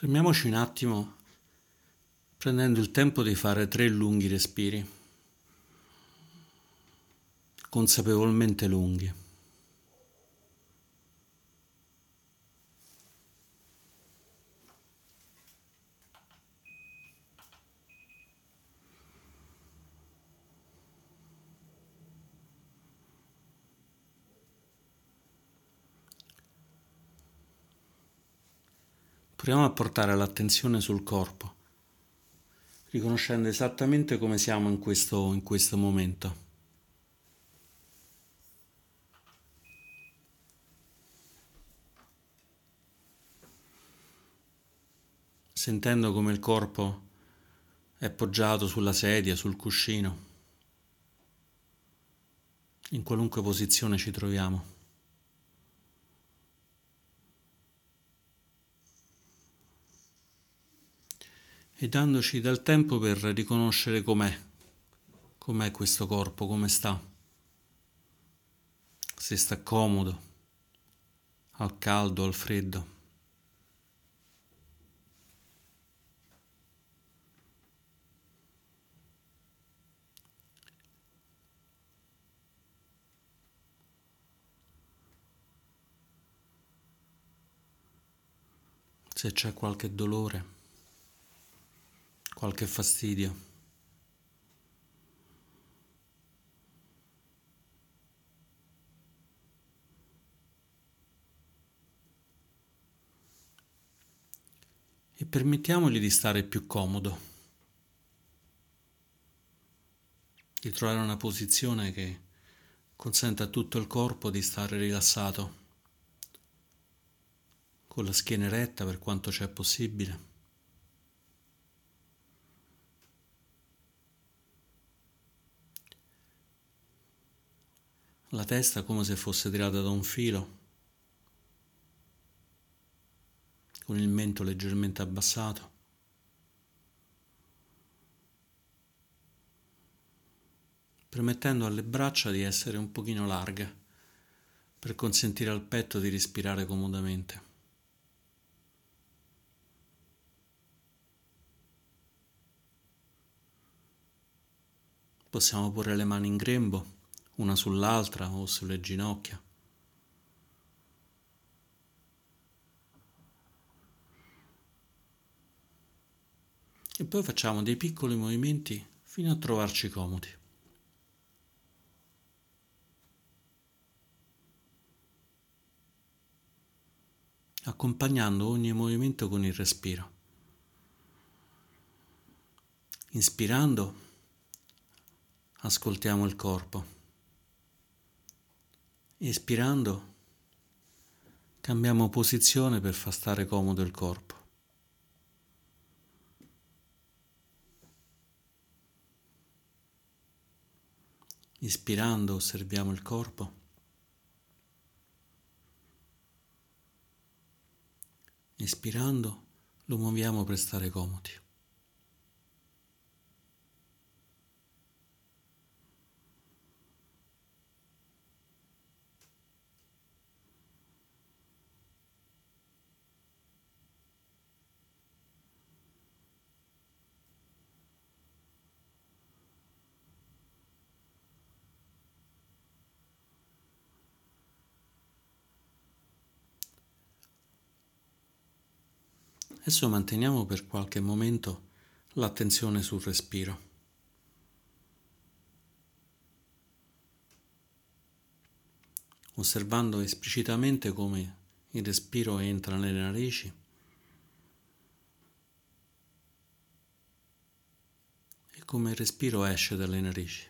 Fermiamoci un attimo prendendo il tempo di fare tre lunghi respiri, consapevolmente lunghi. Proviamo a portare l'attenzione sul corpo, riconoscendo esattamente come siamo in questo, in questo momento. Sentendo come il corpo è poggiato sulla sedia, sul cuscino, in qualunque posizione ci troviamo. E dandoci del tempo per riconoscere com'è, com'è questo corpo, come sta, se sta comodo, al caldo, al freddo. se c'è qualche dolore qualche fastidio. E permettiamogli di stare più comodo, di trovare una posizione che consenta a tutto il corpo di stare rilassato, con la schiena eretta per quanto c'è possibile. La testa come se fosse tirata da un filo, con il mento leggermente abbassato. permettendo alle braccia di essere un pochino larghe per consentire al petto di respirare comodamente. Possiamo porre le mani in grembo una sull'altra o sulle ginocchia. E poi facciamo dei piccoli movimenti fino a trovarci comodi. accompagnando ogni movimento con il respiro. Inspirando, ascoltiamo il corpo. Espirando, cambiamo posizione per far stare comodo il corpo. Ispirando osserviamo il corpo. Espirando lo muoviamo per stare comodi. Adesso manteniamo per qualche momento l'attenzione sul respiro. Osservando esplicitamente come il respiro entra nelle narici e come il respiro esce dalle narici.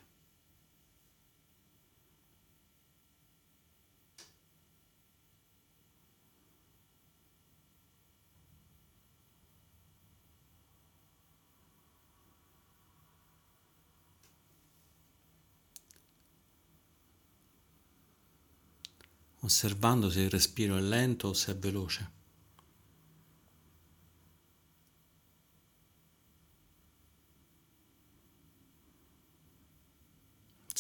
Osservando se il respiro è lento o se è veloce.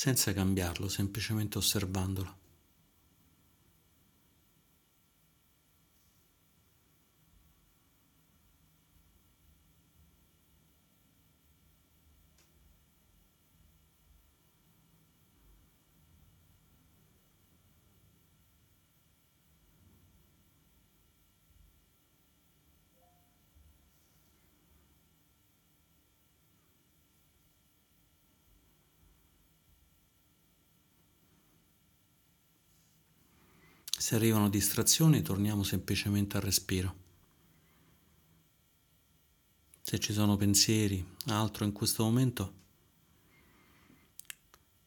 senza cambiarlo, semplicemente osservandolo. Se arrivano distrazioni torniamo semplicemente al respiro. Se ci sono pensieri, altro in questo momento,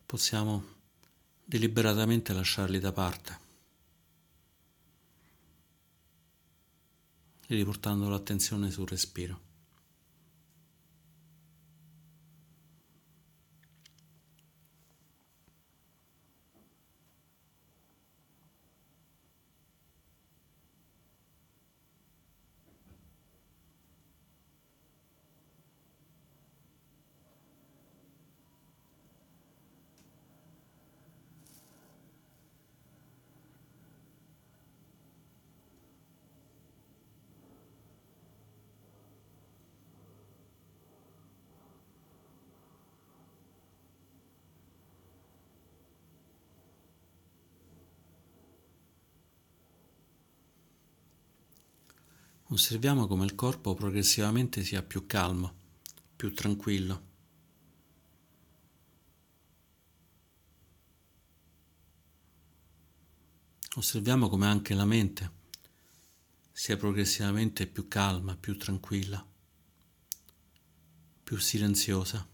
possiamo deliberatamente lasciarli da parte, riportando l'attenzione sul respiro. Osserviamo come il corpo progressivamente sia più calmo, più tranquillo. Osserviamo come anche la mente sia progressivamente più calma, più tranquilla, più silenziosa.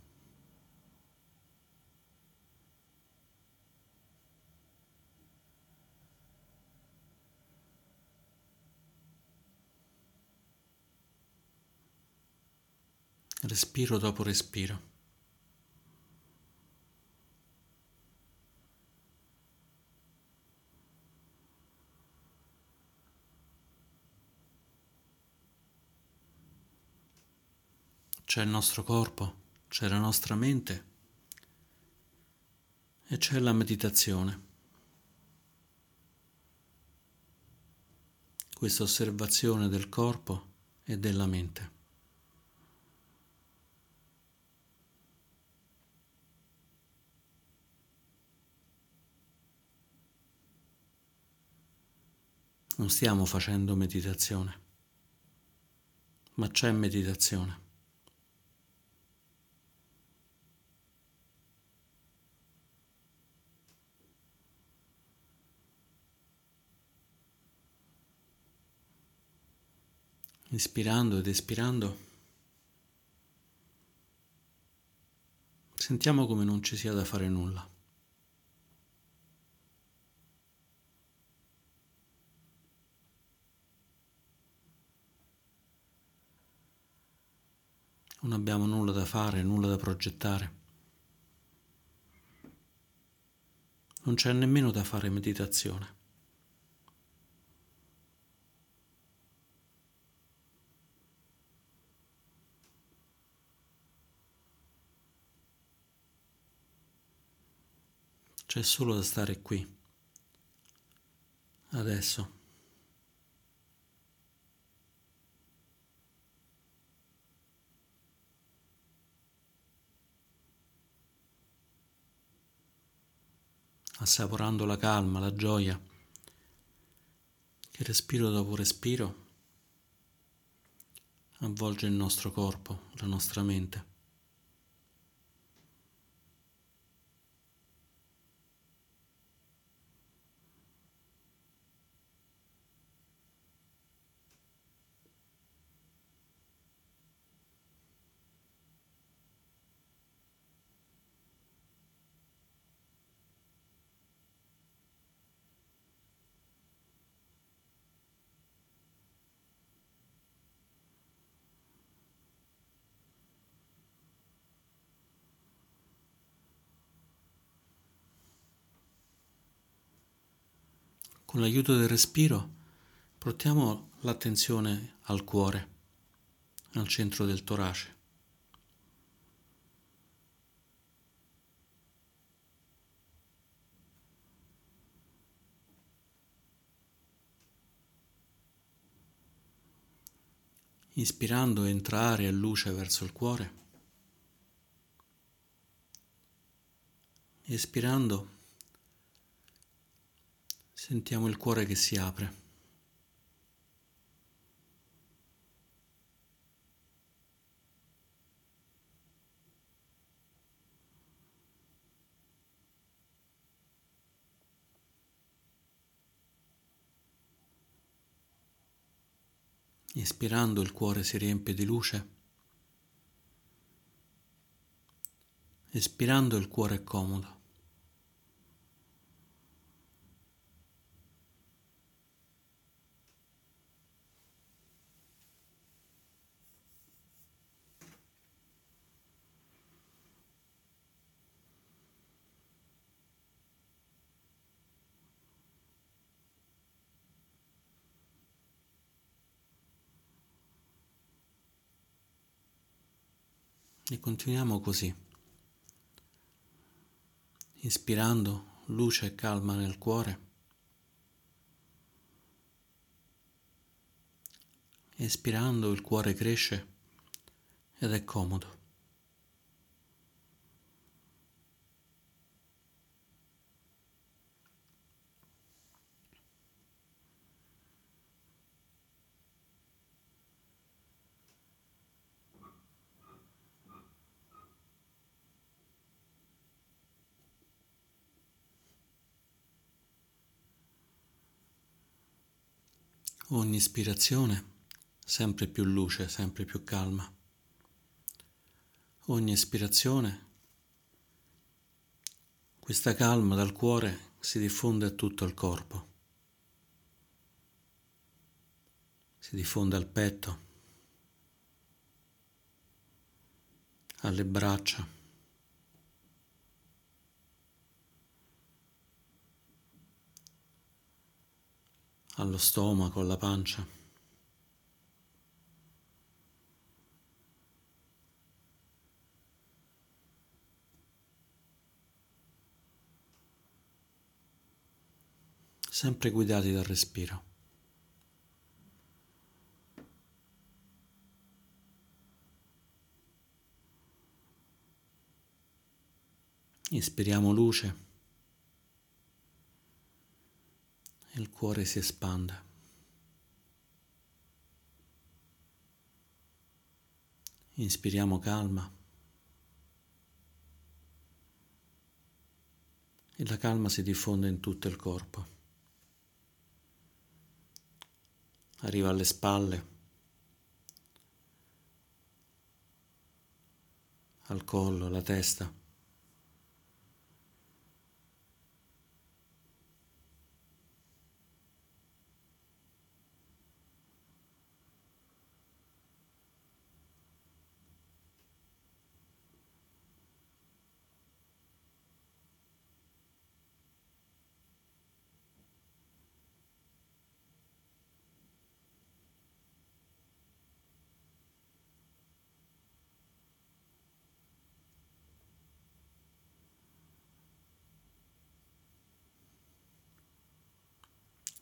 Respiro dopo respiro. C'è il nostro corpo, c'è la nostra mente e c'è la meditazione. Questa osservazione del corpo e della mente. Non stiamo facendo meditazione, ma c'è meditazione. Inspirando ed espirando, sentiamo come non ci sia da fare nulla. Non abbiamo nulla da fare, nulla da progettare. Non c'è nemmeno da fare meditazione. C'è solo da stare qui, adesso. Assaporando la calma, la gioia, che respiro dopo respiro avvolge il nostro corpo, la nostra mente. Con l'aiuto del respiro portiamo l'attenzione al cuore, al centro del torace. Inspirando entra aria e luce verso il cuore. Espirando Sentiamo il cuore che si apre. Espirando il cuore si riempie di luce. Espirando il cuore è comodo. Continuiamo così, ispirando luce e calma nel cuore, espirando il cuore cresce ed è comodo. Ogni ispirazione sempre più luce, sempre più calma. Ogni ispirazione, questa calma dal cuore si diffonde a tutto il corpo, si diffonde al petto, alle braccia. Allo stomaco, alla pancia. Sempre guidati dal respiro. Ispiriamo luce. Il cuore si espande. Inspiriamo calma e la calma si diffonde in tutto il corpo. Arriva alle spalle, al collo, alla testa.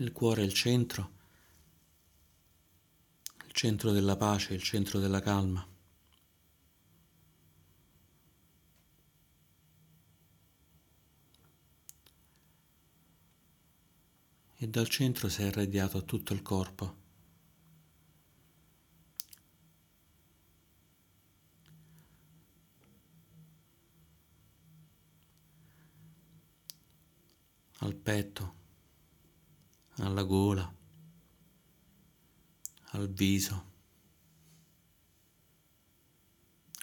Il cuore è il centro, il centro della pace, il centro della calma. E dal centro si è irradiato a tutto il corpo. al petto, alla gola, al viso,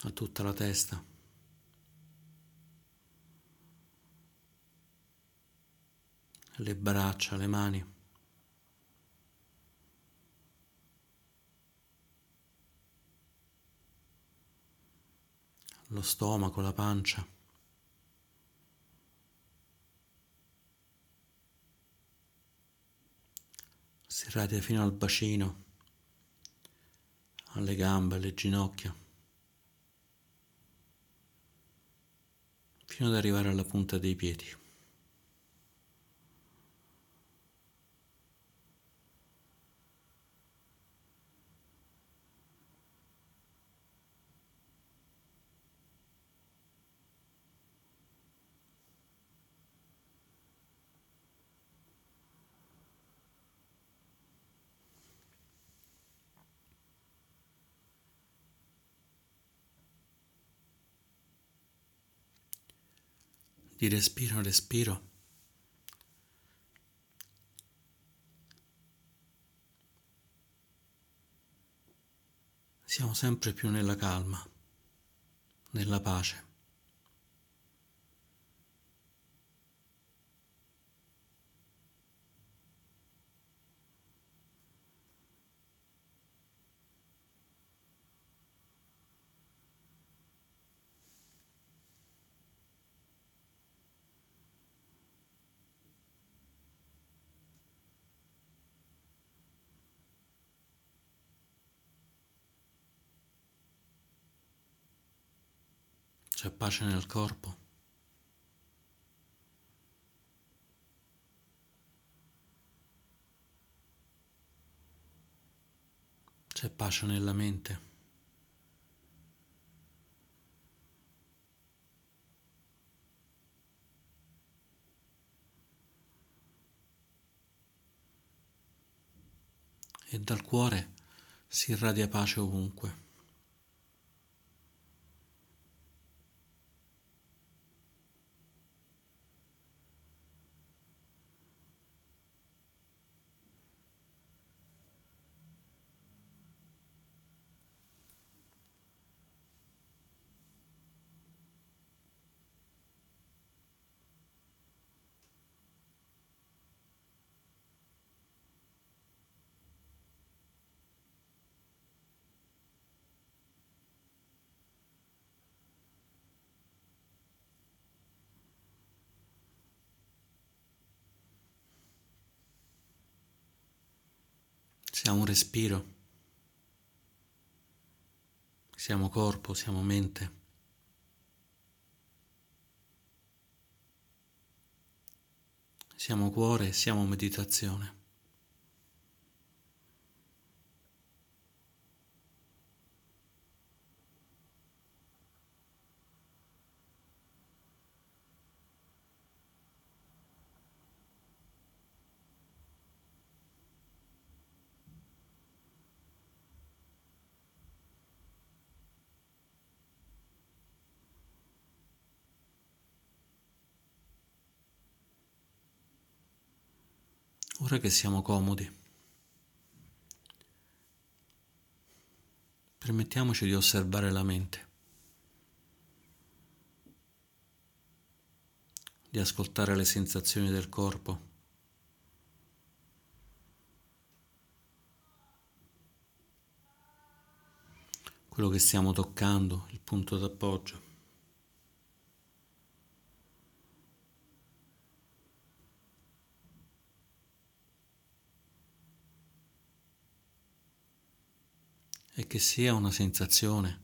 a tutta la testa. le braccia, le mani. Lo stomaco, la pancia. Irradia fino al bacino, alle gambe, alle ginocchia, fino ad arrivare alla punta dei piedi. Di respiro in respiro, siamo sempre più nella calma, nella pace. C'è pace nel corpo. C'è pace nella mente. E dal cuore si irradia pace ovunque. Siamo respiro, siamo corpo, siamo mente. Siamo cuore, siamo meditazione. Ora che siamo comodi, permettiamoci di osservare la mente, di ascoltare le sensazioni del corpo. quello che stiamo toccando, il punto d'appoggio. E che sia una sensazione,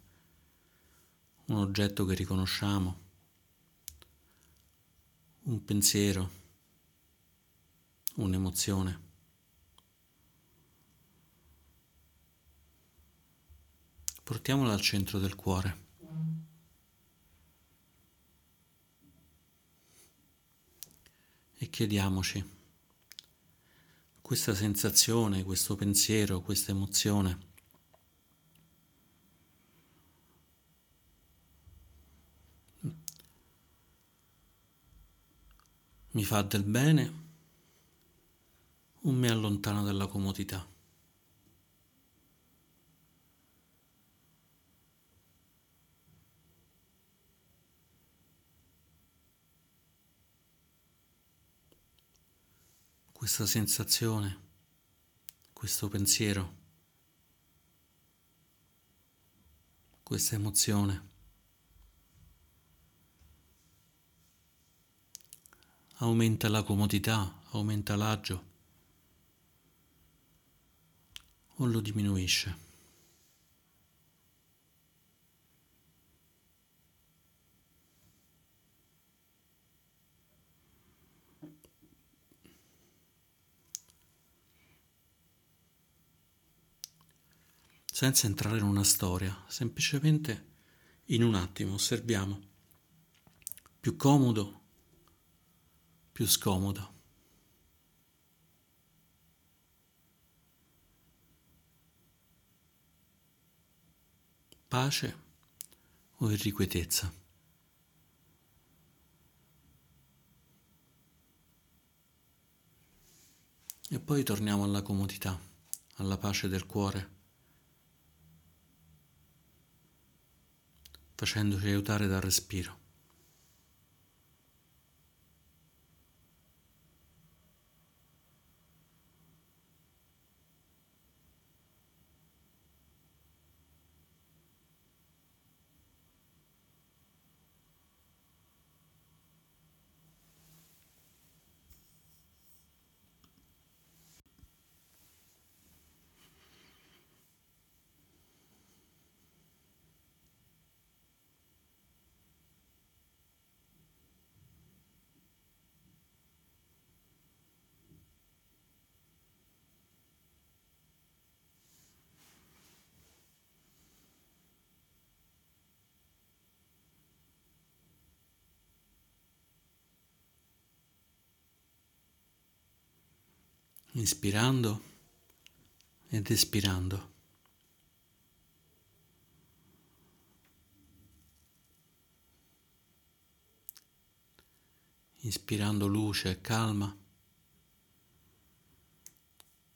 un oggetto che riconosciamo, un pensiero, un'emozione. Portiamola al centro del cuore. E chiediamoci questa sensazione, questo pensiero, questa emozione mi fa del bene o mi allontana dalla comodità. Questa sensazione, questo pensiero, questa emozione aumenta la comodità, aumenta l'agio o lo diminuisce. Senza entrare in una storia, semplicemente in un attimo osserviamo più comodo più scomodo. Pace o irrequietezza? E poi torniamo alla comodità, alla pace del cuore, facendoci aiutare dal respiro. Inspirando ed espirando. Inspirando luce e calma,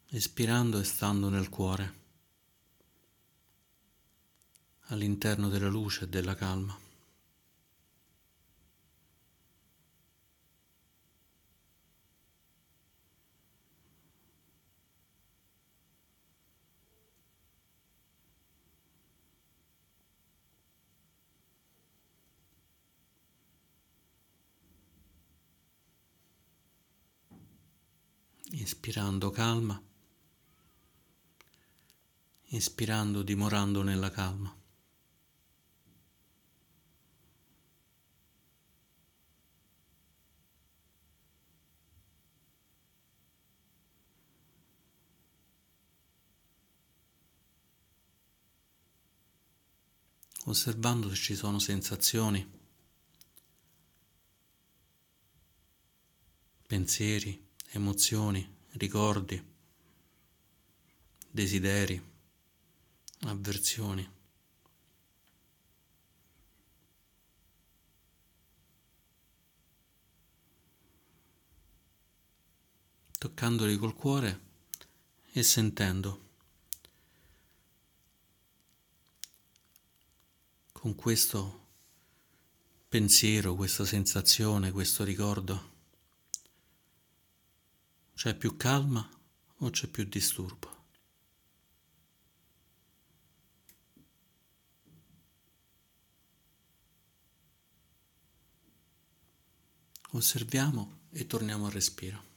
espirando e stando nel cuore, all'interno della luce e della calma. Inspirando calma, inspirando dimorando nella calma. osservando se ci sono sensazioni, pensieri, emozioni, ricordi, desideri, avversioni. Toccandoli col cuore e sentendo. Con questo pensiero, questa sensazione, questo ricordo. C'è più calma o c'è più disturbo? Osserviamo e torniamo al respiro.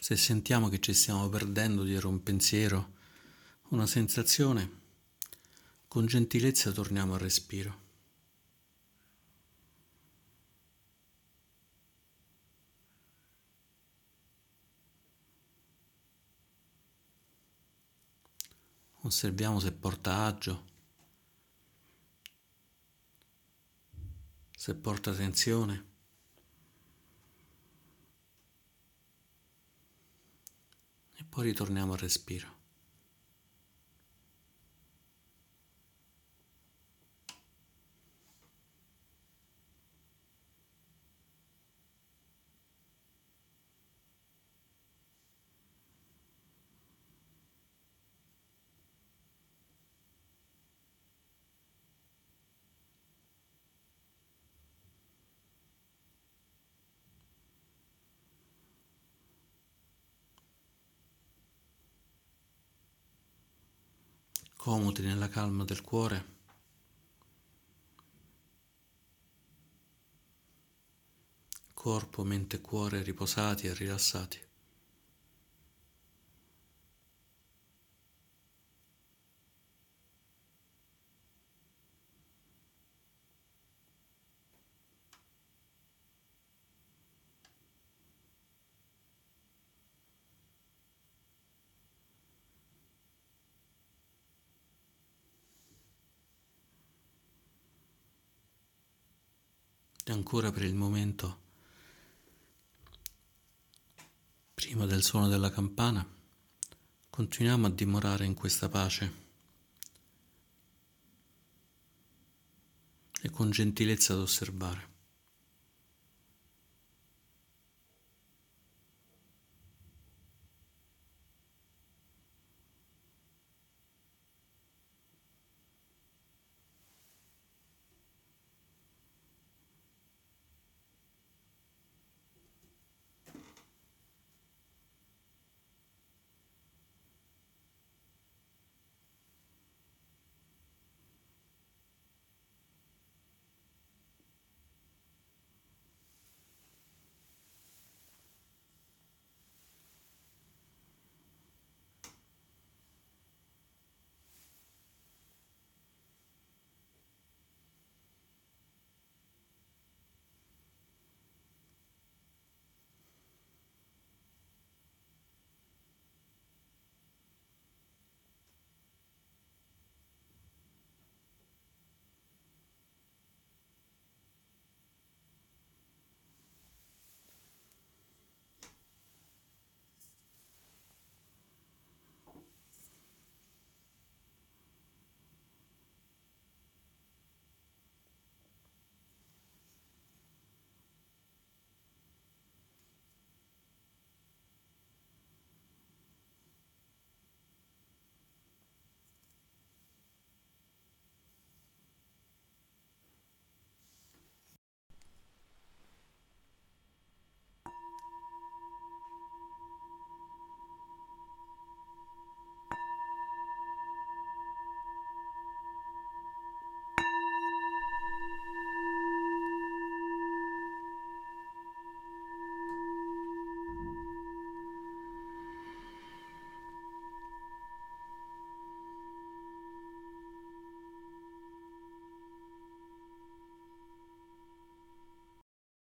Se sentiamo che ci stiamo perdendo dietro un pensiero, una sensazione, con gentilezza torniamo al respiro. Osserviamo se porta agio, se porta tensione. Poi ritorniamo al respiro. accomodi nella calma del cuore. Corpo, mente e cuore riposati e rilassati. Ancora per il momento, prima del suono della campana, continuiamo a dimorare in questa pace e con gentilezza ad osservare.